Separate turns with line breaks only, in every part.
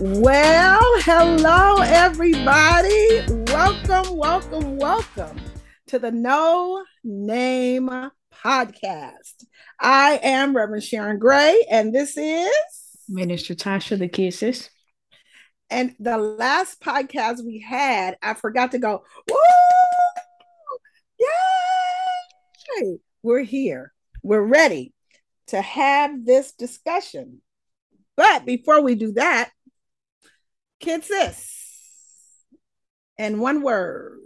Well, hello, everybody. Welcome, welcome, welcome to the No Name Podcast. I am Reverend Sharon Gray, and this is
Minister Tasha the Kisses.
And the last podcast we had, I forgot to go, woo! Yay! We're here. We're ready to have this discussion. But before we do that, kids, this and one word.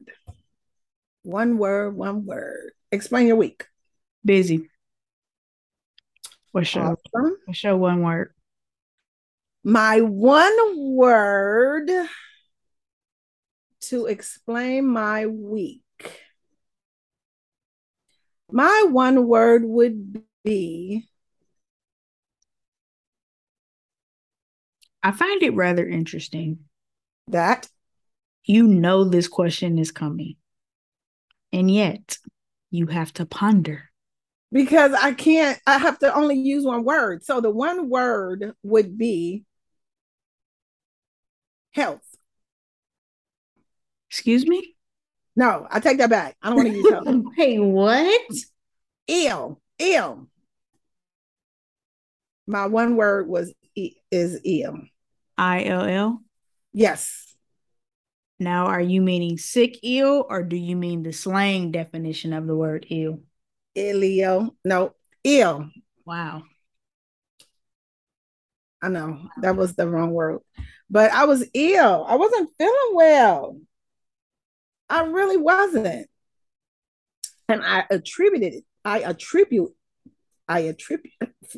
One word, one word. Explain your week.
Busy. What's your,
Awesome.
what's your one word?
My one word to explain my week. My one word would be
I find it rather interesting.
that
You know this question is coming, and yet you have to ponder.
because I can't, I have to only use one word. So the one word would be health.
Excuse me?
No, I take that back. I don't want to use health.
hey, what?
ill, ill. My one word was is ill.
I L L.
Yes.
Now, are you meaning sick ill, or do you mean the slang definition of the word ill?
Ilio. No, ill.
Wow.
I know that was the wrong word, but I was ill. I wasn't feeling well. I really wasn't. And I attributed it. I attribute, I attribute,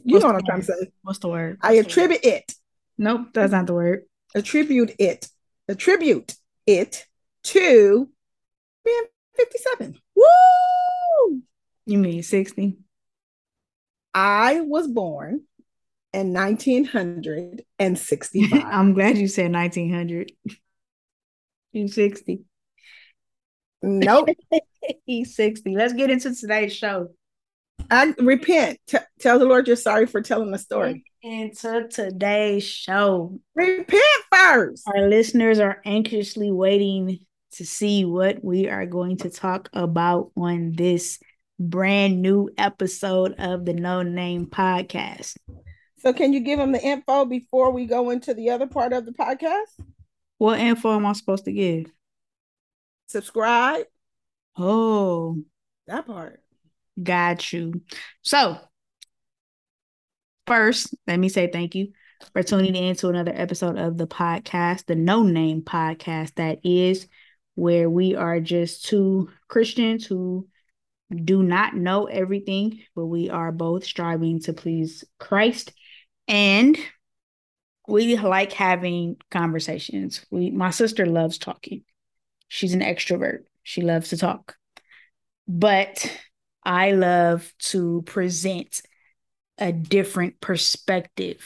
you know what I'm trying to say.
What's the word?
I attribute it,
Nope, that's not the word.
attribute it, attribute it to being 57. Woo!
You mean 60?
I was born in 1965.
I'm glad you said 1900. You 60.
nope.
He's 60. Let's get into today's show.
I repent. T- tell the Lord you're sorry for telling the story.
Into today's show.
Repent first.
Our listeners are anxiously waiting to see what we are going to talk about on this brand new episode of the No Name Podcast.
So, can you give them the info before we go into the other part of the podcast?
What info am I supposed to give?
Subscribe.
Oh,
That part.
Got you. So, first, let me say thank you for tuning in to another episode of the podcast, the No Name Podcast, that is where we are just two Christians who do not know everything, but we are both striving to please Christ. And we like having conversations. We my sister loves talking. She's an extrovert. She loves to talk. But I love to present a different perspective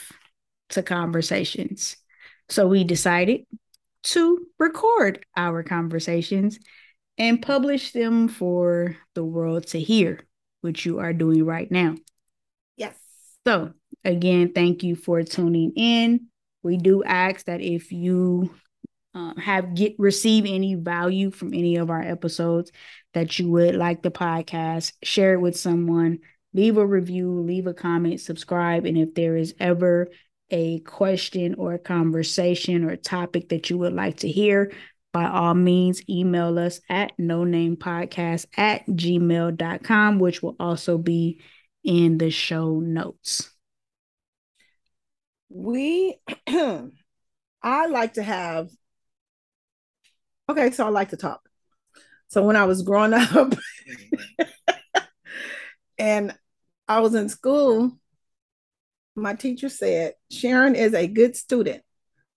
to conversations. So we decided to record our conversations and publish them for the world to hear, which you are doing right now.
Yes.
So, again, thank you for tuning in. We do ask that if you um, have get receive any value from any of our episodes, that you would like the podcast, share it with someone, leave a review, leave a comment, subscribe, and if there is ever a question or a conversation or a topic that you would like to hear, by all means, email us at no name podcast at gmail.com, which will also be in the show notes.
We, I like to have, okay, so I like to talk. So, when I was growing up and I was in school, my teacher said, Sharon is a good student,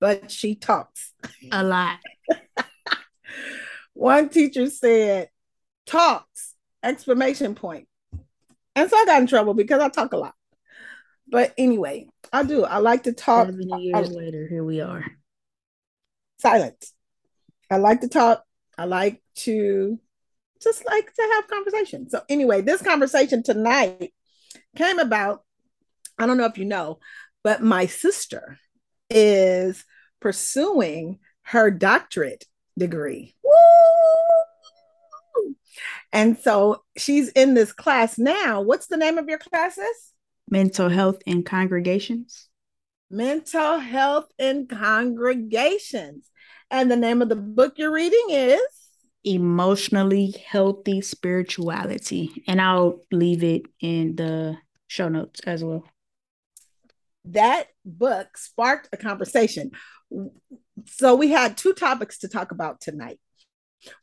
but she talks.
A lot.
One teacher said, talks, exclamation point. And so I got in trouble because I talk a lot. But anyway, I do. I like to talk.
Seven years later, here we are.
Silence. I like to talk. I like to just like to have conversation. So anyway, this conversation tonight came about. I don't know if you know, but my sister is pursuing her doctorate degree. Woo! And so she's in this class now. What's the name of your classes?
Mental health in congregations.
Mental health in congregations. And the name of the book you're reading is
Emotionally Healthy Spirituality. And I'll leave it in the show notes as well.
That book sparked a conversation. So we had two topics to talk about tonight.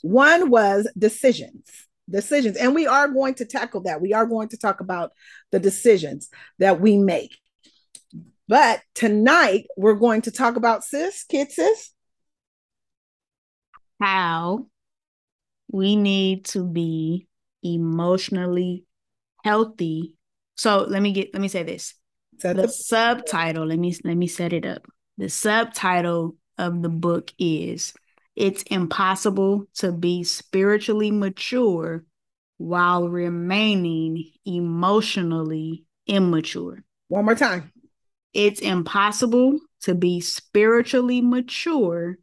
One was decisions decisions. And we are going to tackle that. We are going to talk about the decisions that we make. But tonight we're going to talk about sis, kid sis.
How we need to be emotionally healthy. So let me get let me say this. the, the subtitle, let me let me set it up. The subtitle of the book is it's impossible to be spiritually mature while remaining emotionally immature.
One more time.
It's impossible to be spiritually mature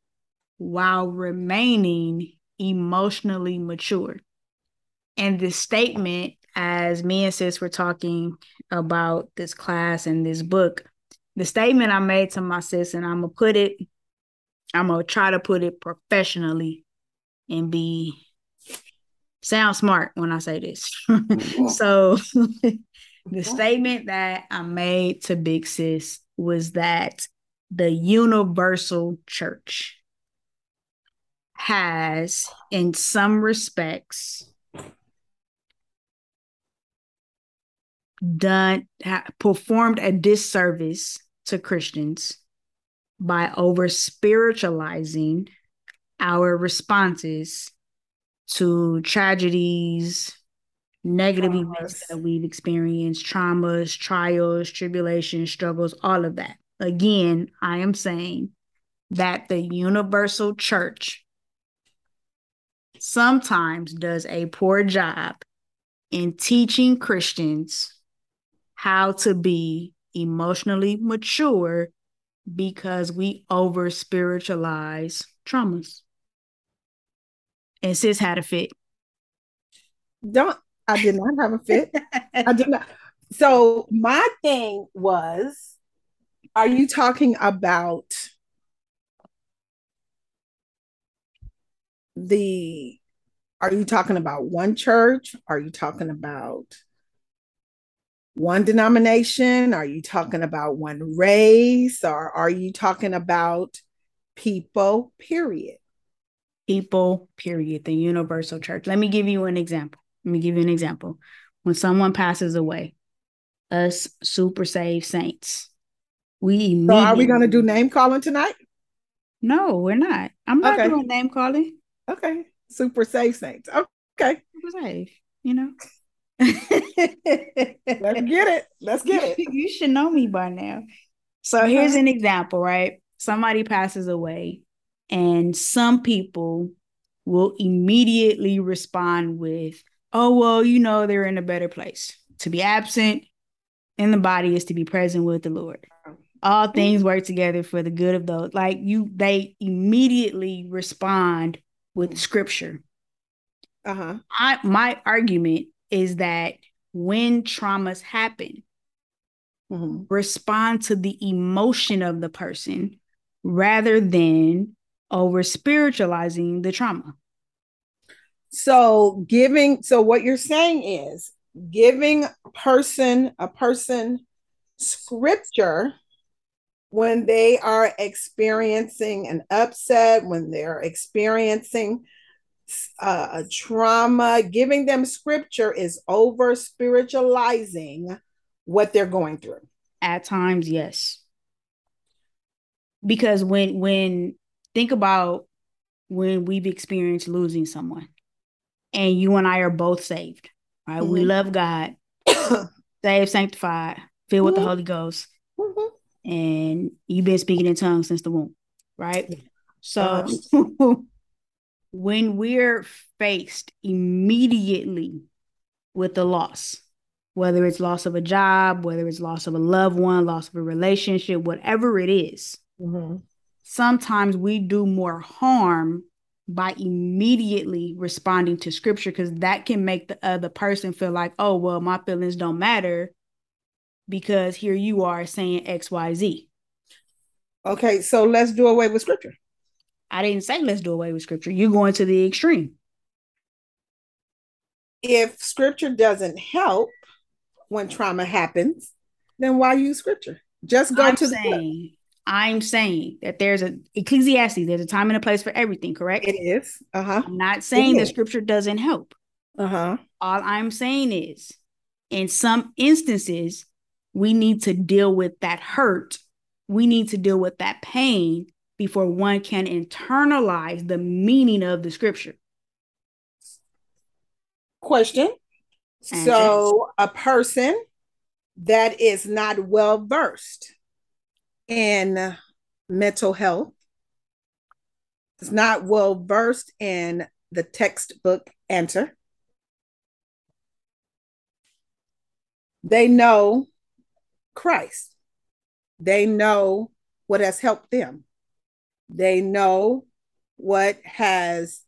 while remaining emotionally mature. And this statement, as me and sis were talking about this class and this book, the statement I made to my sis, and I'm gonna put it I'm gonna try to put it professionally and be sound smart when I say this. so the statement that I made to Big Sis was that the universal church has, in some respects, done performed a disservice to Christians by over spiritualizing our responses to tragedies, negative traumas. events that we've experienced, traumas, trials, tribulations, struggles, all of that. Again, I am saying that the universal church sometimes does a poor job in teaching Christians how to be emotionally mature because we over spiritualize traumas. And sis had a fit.
Don't I did not have a fit. I did not. So my thing was, are you talking about the are you talking about one church? Are you talking about one denomination? Are you talking about one race? Or are you talking about people, period?
People, period. The universal church. Let me give you an example. Let me give you an example. When someone passes away, us super saved saints, we
immediately. So are we going to do name calling tonight?
No, we're not. I'm not okay. doing name calling.
Okay. Super safe saints. Okay.
Super safe, you know.
Let's get it. Let's get it.
You should know me by now. So uh-huh. here's an example, right? Somebody passes away, and some people will immediately respond with, Oh, well, you know, they're in a better place. To be absent in the body is to be present with the Lord. All things work together for the good of those. Like you, they immediately respond with scripture. Uh-huh. I my argument is that when traumas happen, mm-hmm. respond to the emotion of the person rather than over spiritualizing the trauma.
So giving so what you're saying is giving person a person scripture when they are experiencing an upset, when they're experiencing uh, a trauma, giving them scripture is over spiritualizing what they're going through.
At times, yes. Because when when think about when we've experienced losing someone and you and I are both saved, right? Mm-hmm. We love God, saved, sanctified, filled with mm-hmm. the Holy Ghost. Mm-hmm. And you've been speaking in tongues since the womb, right? So when we're faced immediately with the loss, whether it's loss of a job, whether it's loss of a loved one, loss of a relationship, whatever it is, mm-hmm. sometimes we do more harm by immediately responding to scripture because that can make the other person feel like, oh, well, my feelings don't matter because here you are saying XYZ.
Okay, so let's do away with scripture.
I didn't say let's do away with scripture. You're going to the extreme.
If scripture doesn't help when trauma happens, then why use scripture? Just go
I'm
to
saying, the I'm saying that there's a Ecclesiastes, there's a time and a place for everything, correct?
It is. Uh-huh.
I'm not saying that scripture doesn't help.
Uh-huh.
All I'm saying is in some instances, we need to deal with that hurt. We need to deal with that pain before one can internalize the meaning of the scripture.
Question. And so, a person that is not well versed in mental health, is not well versed in the textbook answer. They know Christ. They know what has helped them. They know what has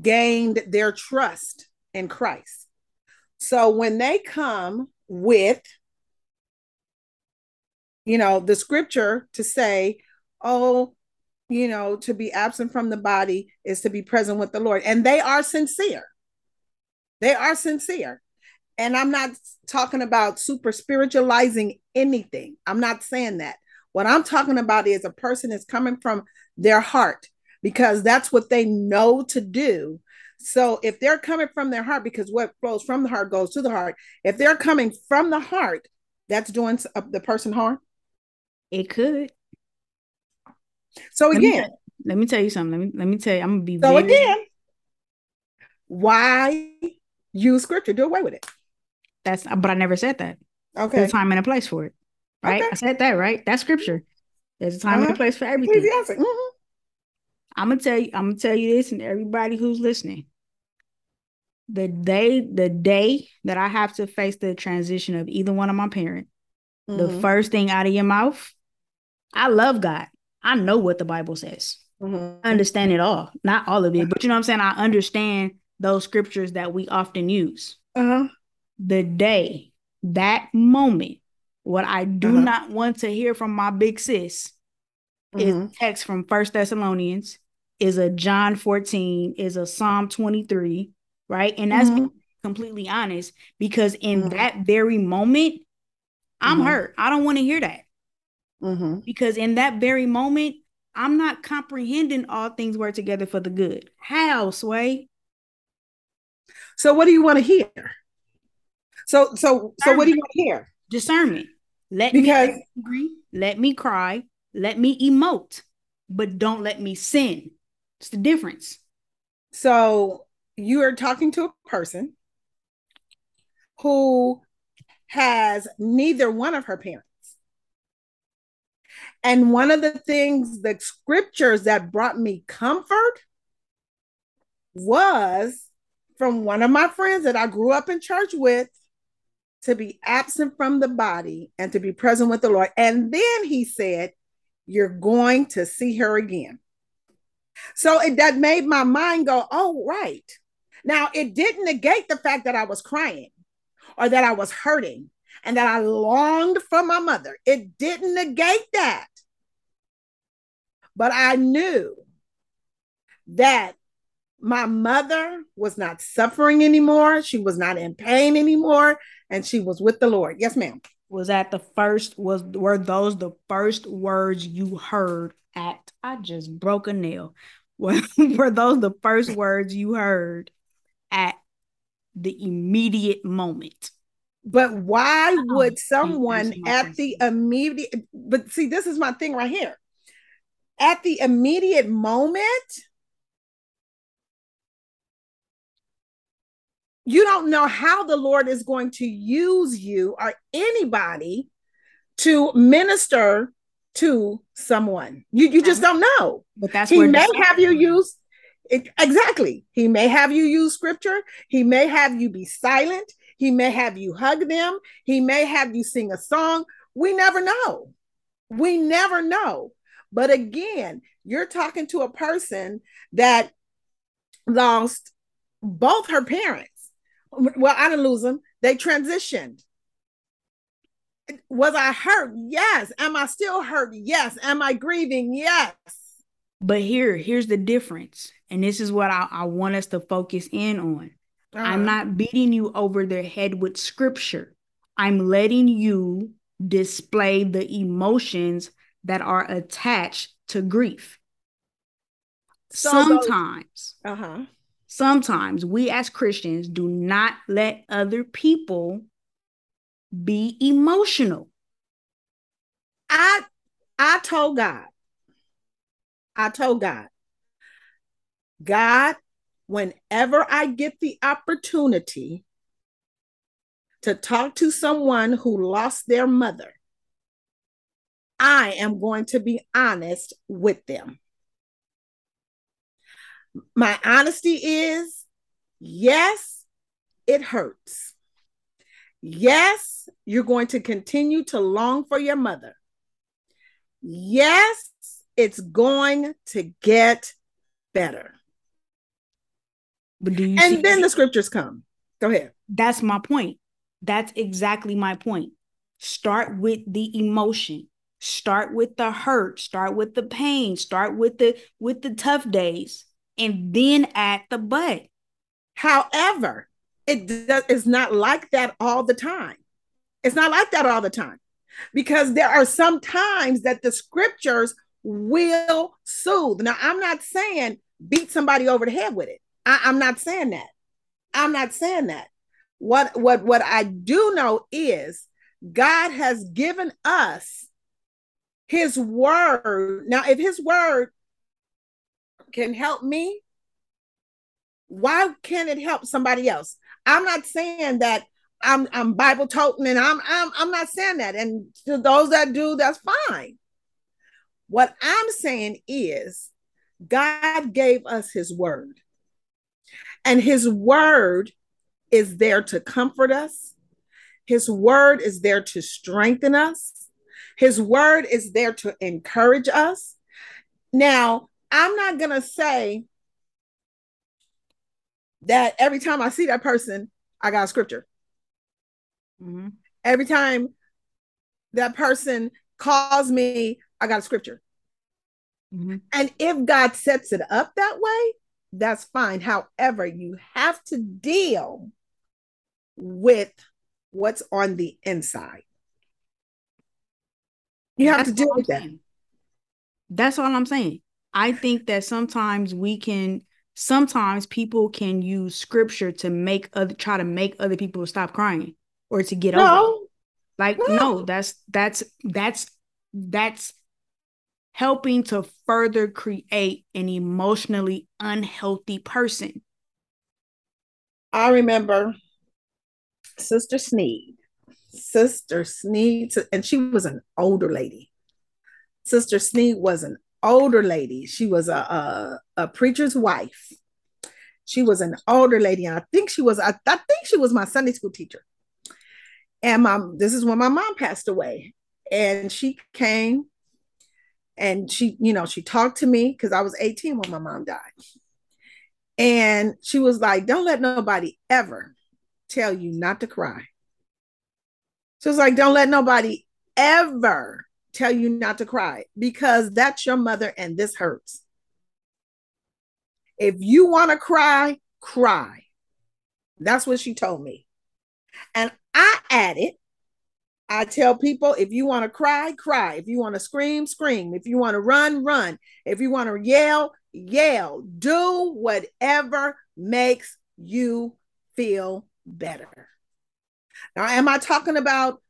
gained their trust in Christ. So when they come with you know, the scripture to say, oh, you know, to be absent from the body is to be present with the Lord. And they are sincere. They are sincere. And I'm not talking about super spiritualizing anything. I'm not saying that. What I'm talking about is a person is coming from their heart because that's what they know to do. So if they're coming from their heart, because what flows from the heart goes to the heart, if they're coming from the heart, that's doing uh, the person harm.
It could.
So again,
let me, let me, tell you something. Let me let me tell you. I'm gonna be.
So very... again, why use scripture? Do away with it.
That's but I never said that.
Okay.
There's a time and a place for it. Right. Okay. I said that right. That's scripture. There's a time uh-huh. and a uh-huh. place for everything. Mm-hmm. I'm gonna tell you. I'm gonna tell you this, and everybody who's listening. The day, the day that I have to face the transition of either one of my parents, mm-hmm. the first thing out of your mouth I love God. I know what the Bible says. Mm-hmm. I understand it all. Not all of it, but you know what I'm saying? I understand those scriptures that we often use. Uh-huh. The day, that moment, what I do uh-huh. not want to hear from my big sis mm-hmm. is text from First Thessalonians, is a John 14, is a Psalm 23, right? And that's mm-hmm. completely honest because in mm-hmm. that very moment, I'm mm-hmm. hurt. I don't want to hear that. Mm-hmm. Because in that very moment, I'm not comprehending all things work together for the good. How, Sway?
So what do you want to hear? So so so what do you want to hear?
Discernment. Let because me angry, let me cry, let me emote, but don't let me sin. It's the difference.
So you are talking to a person who has neither one of her parents. And one of the things, the scriptures that brought me comfort was from one of my friends that I grew up in church with to be absent from the body and to be present with the Lord. And then he said, You're going to see her again. So it that made my mind go, Oh, right. Now it didn't negate the fact that I was crying or that I was hurting and that I longed for my mother. It didn't negate that. But I knew that my mother was not suffering anymore. She was not in pain anymore. And she was with the Lord. Yes, ma'am.
Was that the first, was were those the first words you heard at I just broke a nail. Were, were those the first words you heard at the immediate moment?
But why would someone at the immediate but see this is my thing right here at the immediate moment, you don't know how the Lord is going to use you or anybody to minister to someone. You you just don't know.
But that's
he may have you use it, exactly. He may have you use scripture. He may have you be silent. He may have you hug them. He may have you sing a song. We never know. We never know. But again, you're talking to a person that lost both her parents. Well, I didn't lose them, they transitioned. Was I hurt? Yes. Am I still hurt? Yes. Am I grieving? Yes.
But here, here's the difference. And this is what I, I want us to focus in on. Uh-huh. I'm not beating you over the head with scripture. I'm letting you display the emotions that are attached to grief. So sometimes, those, uh-huh. Sometimes we as Christians do not let other people be emotional.
I I told God, I told God, God, whenever I get the opportunity to talk to someone who lost their mother, I am going to be honest with them. My honesty is yes, it hurts. Yes, you're going to continue to long for your mother. Yes, it's going to get better. But do you and then the scriptures come. Go ahead.
That's my point. That's exactly my point. Start with the emotion. Start with the hurt. Start with the pain. Start with the with the tough days, and then add the but.
However, it does, it's not like that all the time. It's not like that all the time because there are some times that the scriptures will soothe. Now, I'm not saying beat somebody over the head with it. I, I'm not saying that. I'm not saying that. What what what I do know is God has given us his word. Now, if his word can help me, why can't it help somebody else? I'm not saying that I'm I'm Bible toting and I'm I'm I'm not saying that. And to those that do, that's fine. What I'm saying is God gave us his word. And his word is there to comfort us. His word is there to strengthen us. His word is there to encourage us. Now, I'm not going to say that every time I see that person, I got a scripture. Mm-hmm. Every time that person calls me, I got a scripture. Mm-hmm. And if God sets it up that way, that's fine. However, you have to deal with what's on the inside. You have that's to deal with that.
That's all I'm saying. I think that sometimes we can sometimes people can use scripture to make other try to make other people stop crying or to get no. over. It. Like no. no, that's that's that's that's helping to further create an emotionally unhealthy person.
I remember Sister Sneed, Sister Sneed, and she was an older lady. Sister Sneed was an older lady. She was a, a, a preacher's wife. She was an older lady, and I think she was, I, I think she was my Sunday school teacher. And my this is when my mom passed away. And she came and she, you know, she talked to me because I was 18 when my mom died. And she was like, Don't let nobody ever tell you not to cry. So it's like, Don't let nobody ever tell you not to cry because that's your mother and this hurts. If you want to cry, cry. That's what she told me. And I added, I tell people if you want to cry, cry. If you want to scream, scream. If you want to run, run. If you want to yell, yell. Do whatever makes you feel better. Now, am I talking about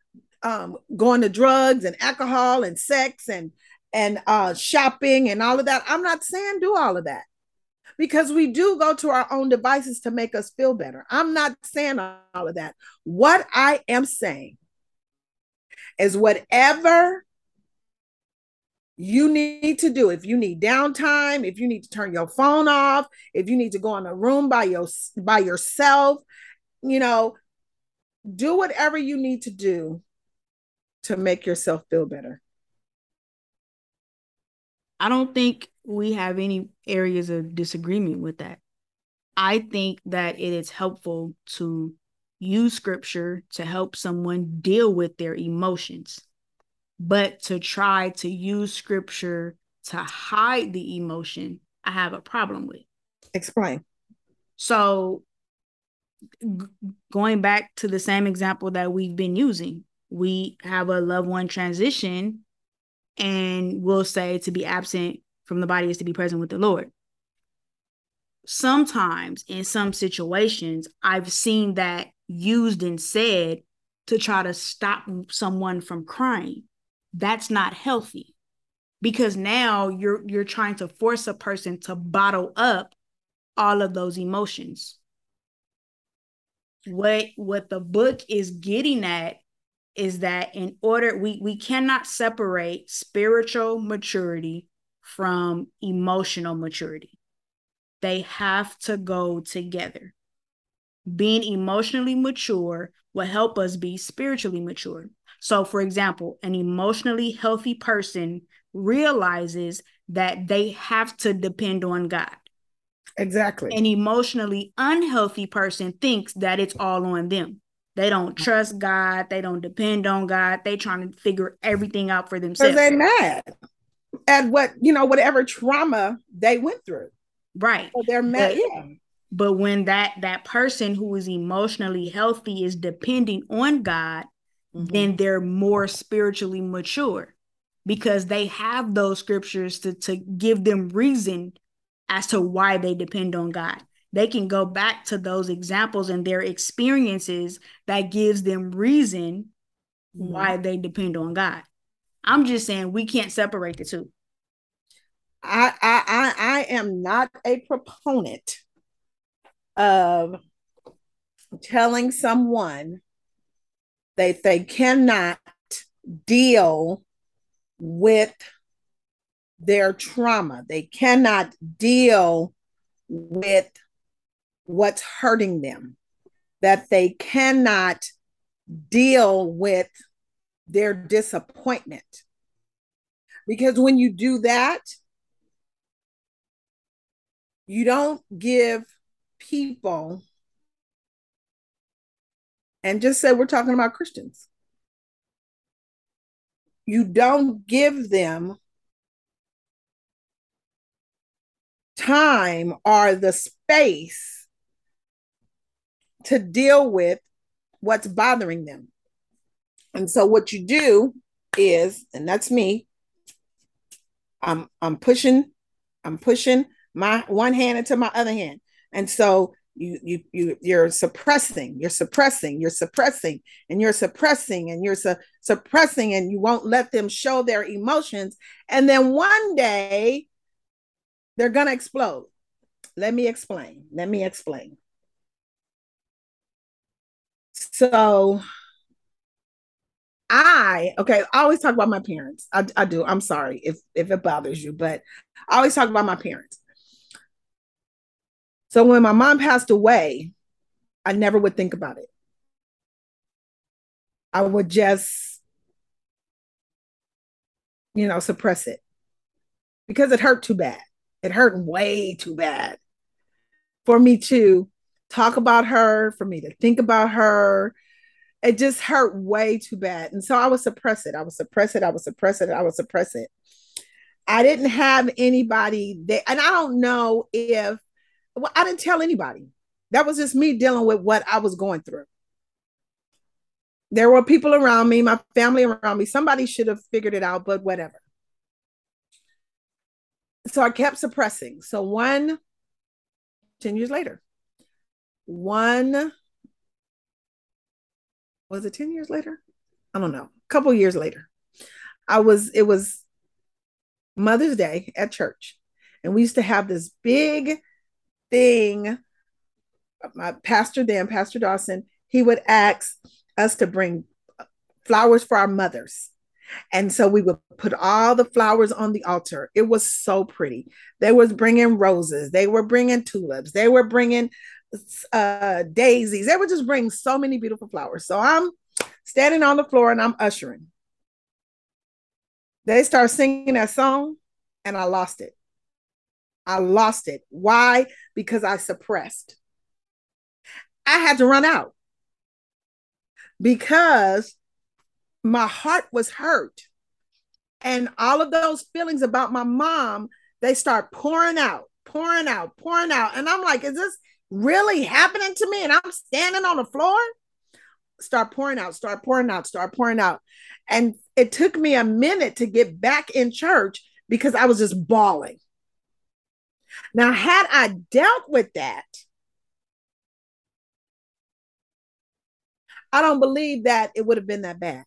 um, going to drugs and alcohol and sex and and uh, shopping and all of that? I'm not saying do all of that because we do go to our own devices to make us feel better. I'm not saying all of that. What I am saying is whatever you need to do if you need downtime if you need to turn your phone off if you need to go in a room by your by yourself you know do whatever you need to do to make yourself feel better
I don't think we have any areas of disagreement with that. I think that it is helpful to use scripture to help someone deal with their emotions, but to try to use scripture to hide the emotion, I have a problem with.
Explain.
So, g- going back to the same example that we've been using, we have a loved one transition and we'll say to be absent from the body is to be present with the Lord. Sometimes in some situations, I've seen that used and said to try to stop someone from crying. That's not healthy because now you're you're trying to force a person to bottle up all of those emotions. What what the book is getting at is that in order we we cannot separate spiritual maturity from emotional maturity. They have to go together. Being emotionally mature will help us be spiritually mature. So, for example, an emotionally healthy person realizes that they have to depend on God.
Exactly.
An emotionally unhealthy person thinks that it's all on them. They don't trust God. They don't depend on God. They trying to figure everything out for themselves.
Because they're mad at what, you know, whatever trauma they went through.
Right.
So they're mad.
But-
yeah.
But when that that person who is emotionally healthy is depending on God,
Mhm.
then they're more spiritually mature because they have those scriptures to, to give them reason as to why they depend on God. They can go back to those examples and their experiences that gives them reason
Mhm.
why they depend on God. I'm just saying we can't separate the two.
I, I I I am not a proponent of telling someone that they cannot deal with their trauma. They cannot deal with what's hurting them. That they cannot deal with their disappointment. Because when you do that, you don't give people, and just say we're talking about Christians, you don't give them time or the space to deal with what's bothering them. And so what you do is, and that's me, I'm I'm pushing, I'm pushing my one hand into my other hand. And so you you you you're suppressing, you're suppressing, you're suppressing, and you're suppressing, and you're su- suppressing, and you won't let them show their emotions. And then one day they're gonna explode. Let me explain. Let me explain. So I okay, I always talk about my parents. I, I do. I'm sorry if if it bothers you, but I always talk about my parents. So when my mom passed away, I never would think about it. I would just, you know, suppress it because it hurt too bad. It hurt way too bad for me to talk about her, for me to think about her. It just hurt way too bad. And so I would suppress it. I would suppress it. I would suppress it. I would suppress it. I didn't have anybody that, and I don't know if well, I didn't tell anybody. That was just me dealing with what I was going through. There were people around me, my family around me. Somebody should have figured it out, but whatever. So I kept suppressing. So one, 10 years later, one, was it 10 years later? I don't know. A couple years later, I was, it was Mother's Day at church. And we used to have this big thing. My pastor then, Pastor Dawson, he would ask us to bring flowers for our mothers. And so we would put all the flowers on the altar. It was so pretty. They was bringing roses. They were bringing tulips. They were bringing uh, daisies. They would just bring so many beautiful flowers. So I'm standing on the floor and I'm ushering. They start singing that song. and I lost it. I lost it. Why? Because I suppressed. I had to run out because my heart was hurt. And all of those feelings about my mom, they start pouring out, pouring out, pouring out. And I'm like, is this really happening to me? And I'm standing on the floor. Start pouring out, start pouring out, start pouring out. And it took me a minute to get back in church because I was just bawling. Now, had I dealt with that, I don't believe that it would have been that bad.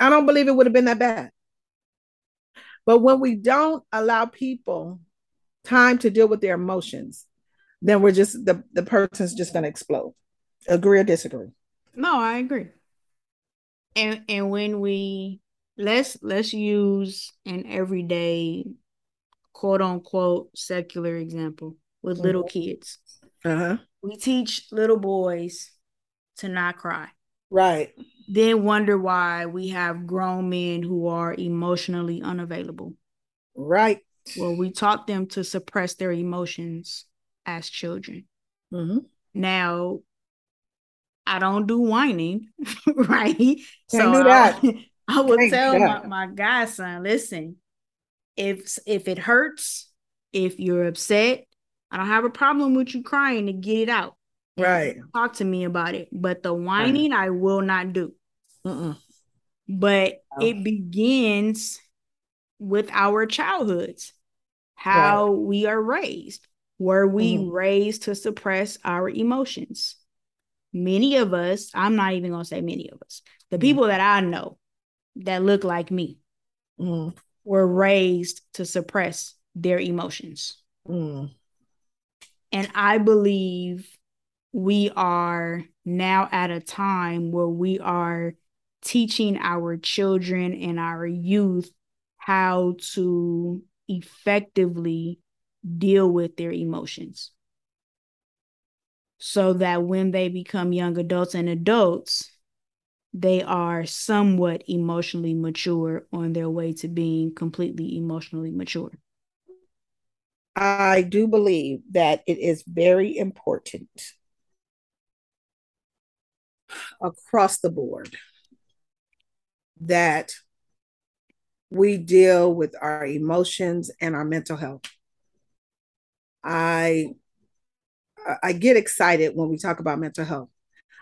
I don't believe it would have been that bad. But when we don't allow people time to deal with their emotions, then we're just the, the person's just gonna explode. Agree or disagree?
No, I agree. And and when we let's let's use an everyday quote unquote secular example with mm-hmm. little kids. Uh-huh. We teach little boys to not cry.
Right.
Then wonder why we have grown men who are emotionally unavailable.
Right.
Well, we taught them to suppress their emotions as children. Mm-hmm. Now, I don't do whining, right? Can't so do that. I, I would Can't tell my, my godson, listen, if if it hurts, if you're upset, I don't have a problem with you crying to get it out.
Right.
Talk to me about it. But the whining right. I will not do. But oh. it begins with our childhoods, how right. we are raised. Were we mm-hmm. raised to suppress our emotions? Many of us, I'm not even going to say many of us, the mm-hmm. people that I know that look like me mm-hmm. were raised to suppress their emotions. Mm. And I believe we are now at a time where we are teaching our children and our youth how to effectively deal with their emotions. So that when they become young adults and adults they are somewhat emotionally mature on their way to being completely emotionally mature.
I do believe that it is very important across the board that we deal with our emotions and our mental health. I I get excited when we talk about mental health.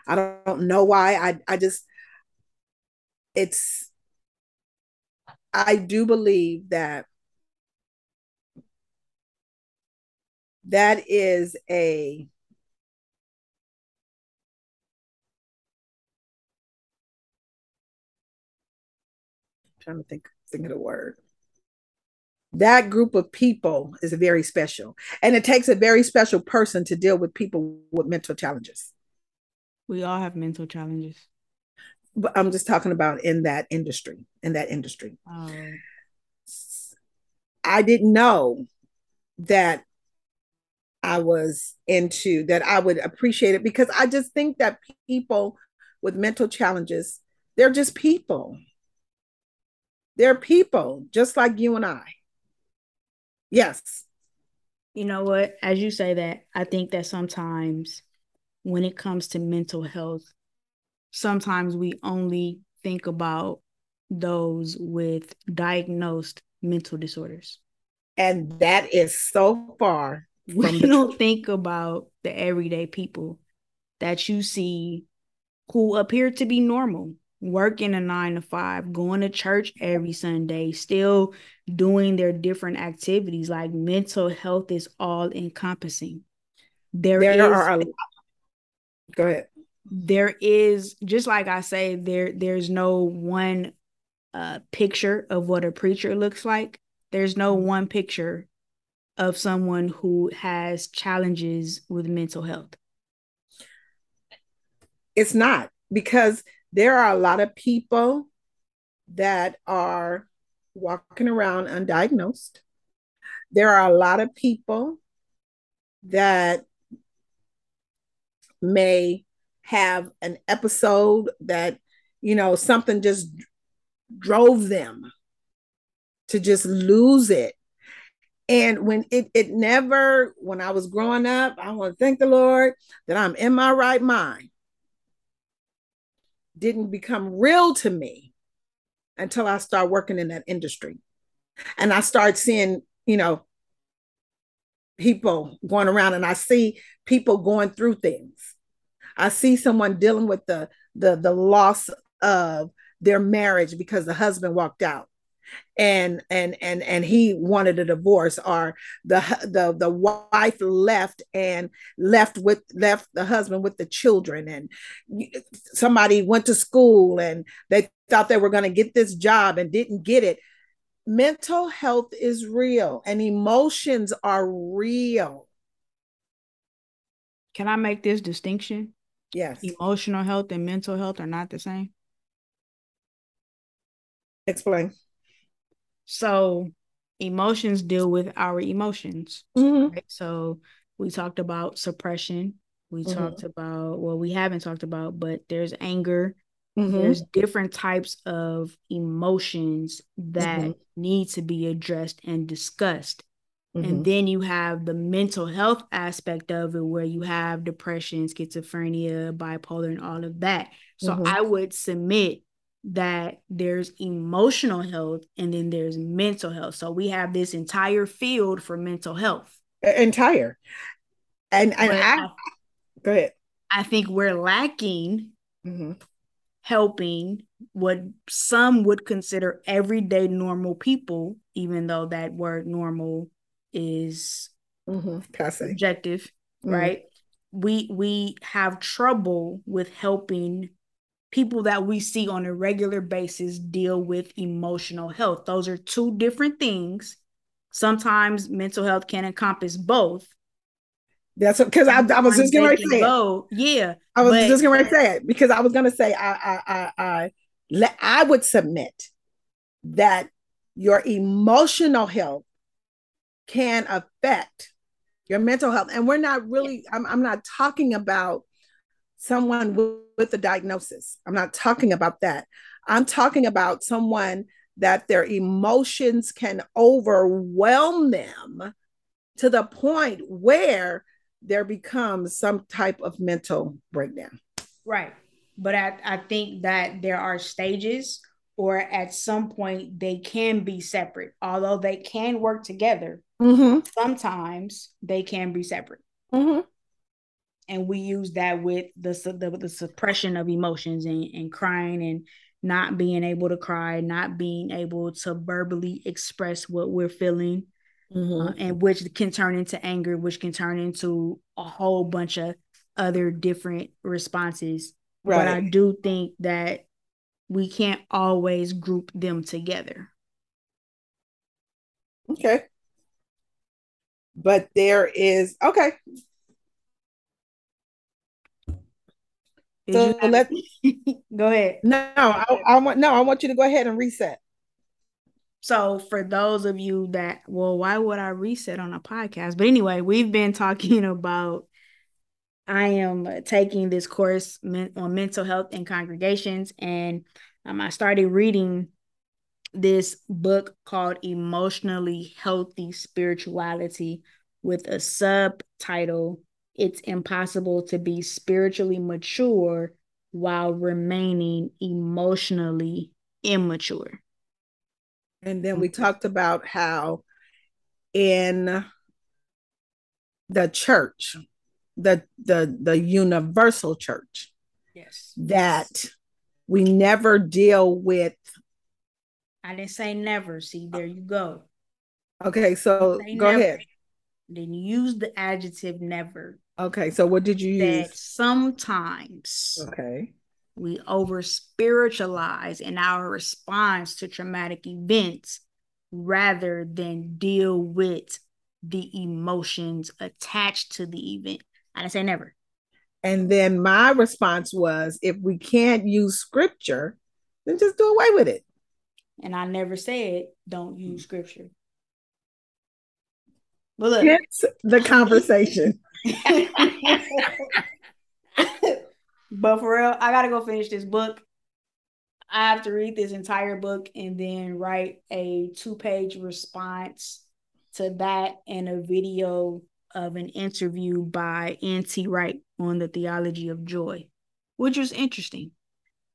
I don't know why. I I just it's I do believe that that is a trying to think think of the word. That group of people is very special and it takes a very special person to deal with people with mental challenges.
We all have mental challenges.
But i'm just talking about in that industry in that industry. Oh. i didn't know that i was into that i would appreciate it because i just think that people with mental challenges they're just people they're people just like you and I. Yes.
You know what? As you say that, I think that sometimes when it comes to mental health, sometimes we only think about those with diagnosed mental disorders.
And that is so far.
We don't think about the everyday people that you see who appear to be normal working a nine to five, going to church every Sunday, still doing their different activities. Like mental health is all encompassing. There, there is, are a lot.
Go ahead.
There is just like I say, there there's no one uh, picture of what a preacher looks like. There's no mm-hmm. one picture of someone who has challenges with mental health.
It's not because there are a lot of people that are walking around undiagnosed. There are a lot of people that may have an episode that, you know, something just drove them to just lose it. And when it it never, when I was growing up, I want to thank the Lord that I'm in my right mind. Didn't become real to me until I started working in that industry. And I started seeing, you know, people going around and I see people going through things. I see someone dealing with the the the loss of their marriage because the husband walked out and and and and he wanted a divorce or the the the wife left and left with left the husband with the children and somebody went to school and they thought they were going to get this job and didn't get it. Mental health is real and emotions are real.
Can i make this distinction?
Yes.
Emotional health and mental health are not the same?
Explain
so emotions deal with our emotions.
Mm-hmm.
Right? So we talked about suppression. We mm-hmm. talked about well, we haven't talked about, but there's anger. Mm-hmm. There's different types of emotions that mm-hmm. need to be addressed and discussed. And mm-hmm. then you have the mental health aspect of it, where you have depression, schizophrenia, bipolar, and all of that. So mm-hmm. I would submit that there's emotional health and then there's mental health. So we have this entire field for mental health.
Entire. And and I, I, go ahead.
I think we're lacking mm-hmm. helping what some would consider everyday normal people, even though that word normal is
mm-hmm.
subjective, mm-hmm. right? We we have trouble with helping people that we see on a regular basis deal with emotional health. Those are two different things. Sometimes mental health can encompass both.
That's because I, I, was just going to say
it. Yeah,
I was but, just going to say it because I was going to say I I I I, I would submit that your emotional health can affect your mental health, and we're not really. I'm I'm not talking about someone with, with a diagnosis. I'm not talking about that. I'm talking about someone that their emotions can overwhelm them to the point where there becomes some type of mental breakdown.
Right. But I, I think that there are stages or at some point they can be separate. Although they can work together,
mm-hmm.
sometimes they can be separate.
Mm-hmm
and we use that with the the, the suppression of emotions and, and crying and not being able to cry, not being able to verbally express what we're feeling, mm-hmm. uh, and which can turn into anger, which can turn into a whole bunch of other different responses. Right. But I do think that we can't always group them together.
Okay. But there is okay.
So have... let go ahead.
No, I, I want no, I want you to go ahead and reset.
So for those of you that, well, why would I reset on a podcast? But anyway, we've been talking about. I am taking this course on mental health in congregations, and um, I started reading this book called Emotionally Healthy Spirituality with a subtitle it's impossible to be spiritually mature while remaining emotionally immature.
And then we mm-hmm. talked about how in the church, the the the universal church,
yes,
that we never deal with.
I didn't say never. See, there you go.
Okay, so go never. ahead.
Then use the adjective never.
Okay, so what did you use? That
sometimes
okay
we over spiritualize in our response to traumatic events rather than deal with the emotions attached to the event. I didn't say never.
And then my response was if we can't use scripture, then just do away with it.
And I never said don't use hmm. scripture. But look,
it's the conversation.
but for real, I gotta go finish this book. I have to read this entire book and then write a two page response to that and a video of an interview by N.T. Wright on the theology of joy, which was interesting.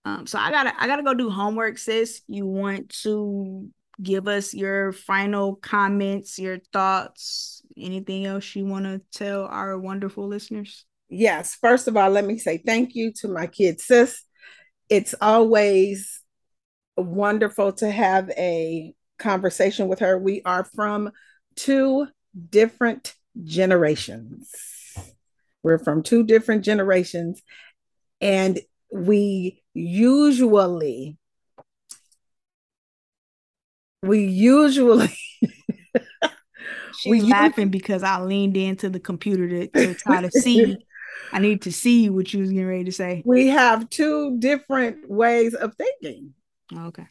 Um, so I gotta I gotta go do homework, sis. You want to give us your final comments, your thoughts, anything else you want to tell our wonderful listeners?
Yes. First of all, let me say thank you to my kid sis. It's always wonderful to have a conversation with her. We are from two different generations. We're from two different generations, and we usually we usually
She's we laughing use- because I leaned into the computer to, to try to see. I need to see what you was getting ready to say.
We have two different ways of thinking.
Okay.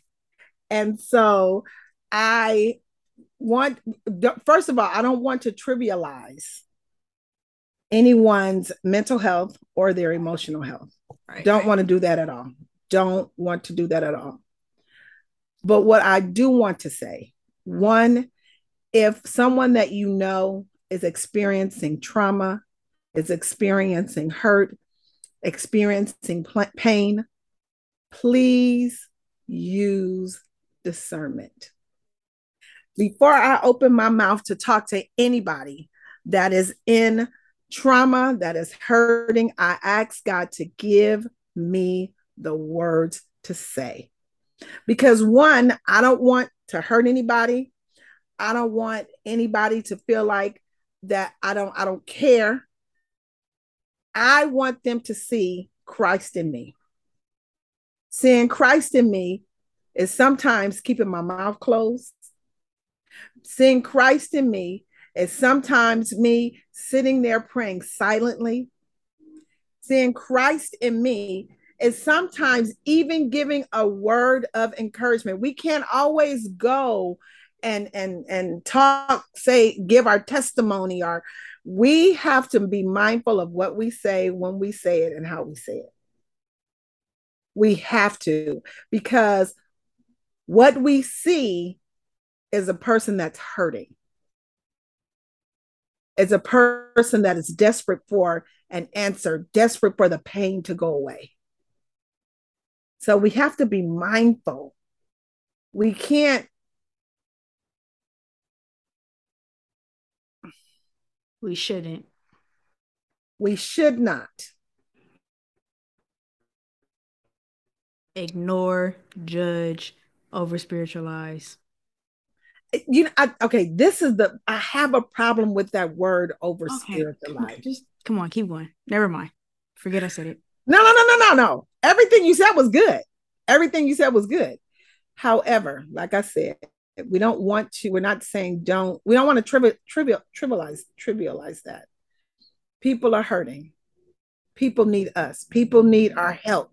And so I want, first of all, I don't want to trivialize anyone's mental health or their emotional health. Right, don't right. want to do that at all. Don't want to do that at all. But what I do want to say one, if someone that you know is experiencing trauma, is experiencing hurt, experiencing pain, please use discernment. Before I open my mouth to talk to anybody that is in trauma, that is hurting, I ask God to give me the words to say. Because one, I don't want to hurt anybody. I don't want anybody to feel like that I don't I don't care. I want them to see Christ in me. Seeing Christ in me is sometimes keeping my mouth closed. Seeing Christ in me is sometimes me sitting there praying silently. Seeing Christ in me is sometimes even giving a word of encouragement. We can't always go and and and talk say give our testimony or we have to be mindful of what we say when we say it and how we say it. We have to because what we see is a person that's hurting. Is a person that is desperate for an answer desperate for the pain to go away so we have to be mindful we can't
We shouldn't.
We should not.
Ignore, judge, over spiritualize.
You know, I, okay, this is the I have a problem with that word over spiritualize. Okay,
just come on, keep going. Never mind. Forget I said it.
No, no, no, no, no, no. Everything you said was good. Everything you said was good. However, like I said, we don't want to we're not saying don't we don't want to trivial trivial trivialize trivialize that. People are hurting. People need us. People need our help.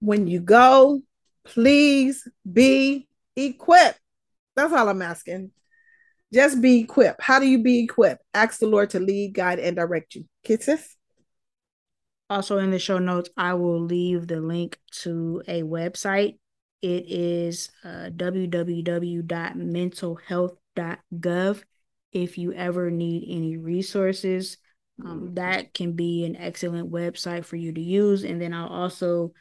When you go please be equipped. That's all i'm asking. Just be equipped. How do you be equipped? Ask the lord to lead guide and direct you. Kisses
also in the show notes i will leave the link to a website it is uh, www.mentalhealth.gov. If you ever need any resources, um, that can be an excellent website for you to use. And then I'll also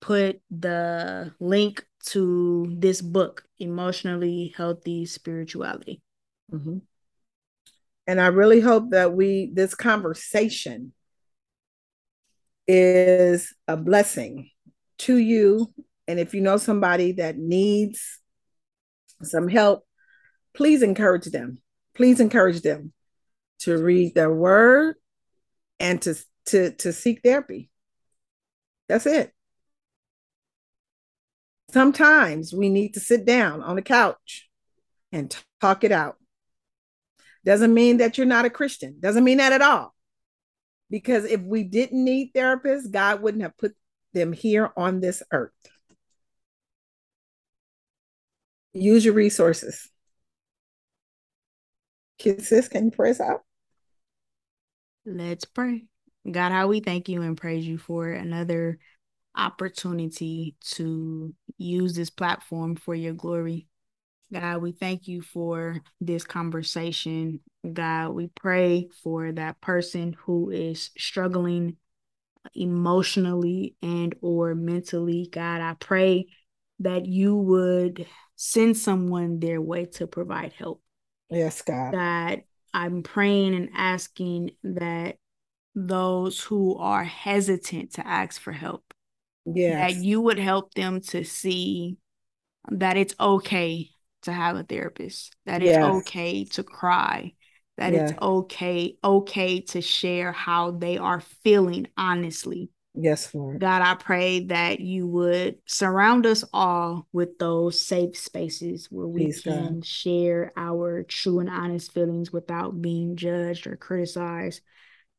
put the link to this book, Emotionally Healthy Spirituality.
Mm-hmm. And I really hope that we, this conversation is a blessing to you and if you know somebody that needs some help, please encourage them. Please encourage them to read their word and to, to, to seek therapy. That's it. Sometimes we need to sit down on the couch and talk it out. Doesn't mean that you're not a Christian. Doesn't mean that at all. Because if we didn't need therapists, God wouldn't have put them here on this earth. use your resources. Sis, can you pray us out?
Let's pray. God, how we thank you and praise you for another opportunity to use this platform for your glory. God, we thank you for this conversation. God, we pray for that person who is struggling emotionally and or mentally. God, I pray that you would send someone their way to provide help.
Yes, God.
God, I'm praying and asking that those who are hesitant to ask for help,
yes.
that you would help them to see that it's okay to have a therapist, that it's okay to cry, that yes. it's okay, okay to share how they are feeling honestly.
Yes, Lord.
God, I pray that you would surround us all with those safe spaces where we Please, can God. share our true and honest feelings without being judged or criticized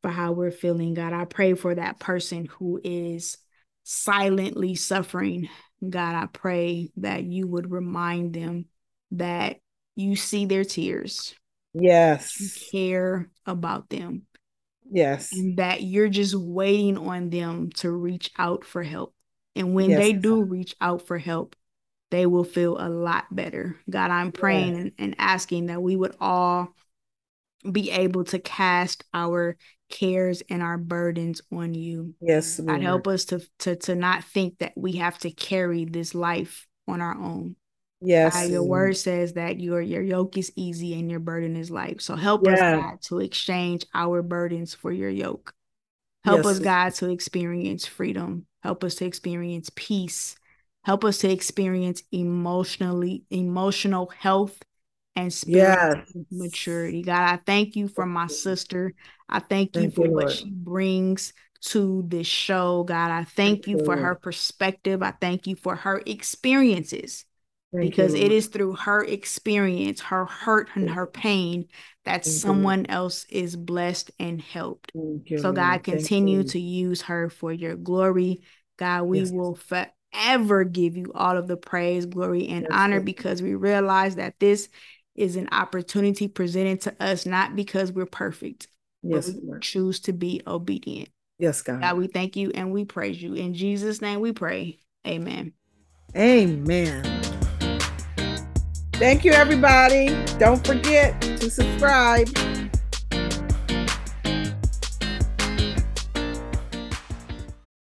for how we're feeling. God, I pray for that person who is silently suffering. God, I pray that you would remind them that you see their tears.
Yes.
You care about them.
Yes.
And that you're just waiting on them to reach out for help. And when yes. they do reach out for help, they will feel a lot better. God, I'm praying and, and asking that we would all be able to cast our cares and our burdens on you.
Yes.
Lord. God help us to to to not think that we have to carry this life on our own.
Yes.
Your word says that your your yoke is easy and your burden is light. So help yeah. us, God, to exchange our burdens for your yoke. Help yes. us, God, to experience freedom. Help us to experience peace. Help us to experience emotionally emotional health and spiritual yes. maturity. God, I thank you for my sister. I thank, thank you for you, what she brings to this show. God, I thank, thank you for her perspective. I thank you for her experiences. Thank because you, it is through her experience, her hurt and her pain that Thank someone you. else is blessed and helped. You, so God, continue to use her for your glory. God, we yes. will forever give you all of the praise, glory, and yes, honor because we realize that this is an opportunity presented to us not because we're perfect, yes, but we Lord. choose to be obedient.
Yes, God.
God, we thank you and we praise you. In Jesus' name we pray. Amen.
Amen. Thank you, everybody. Don't forget to subscribe.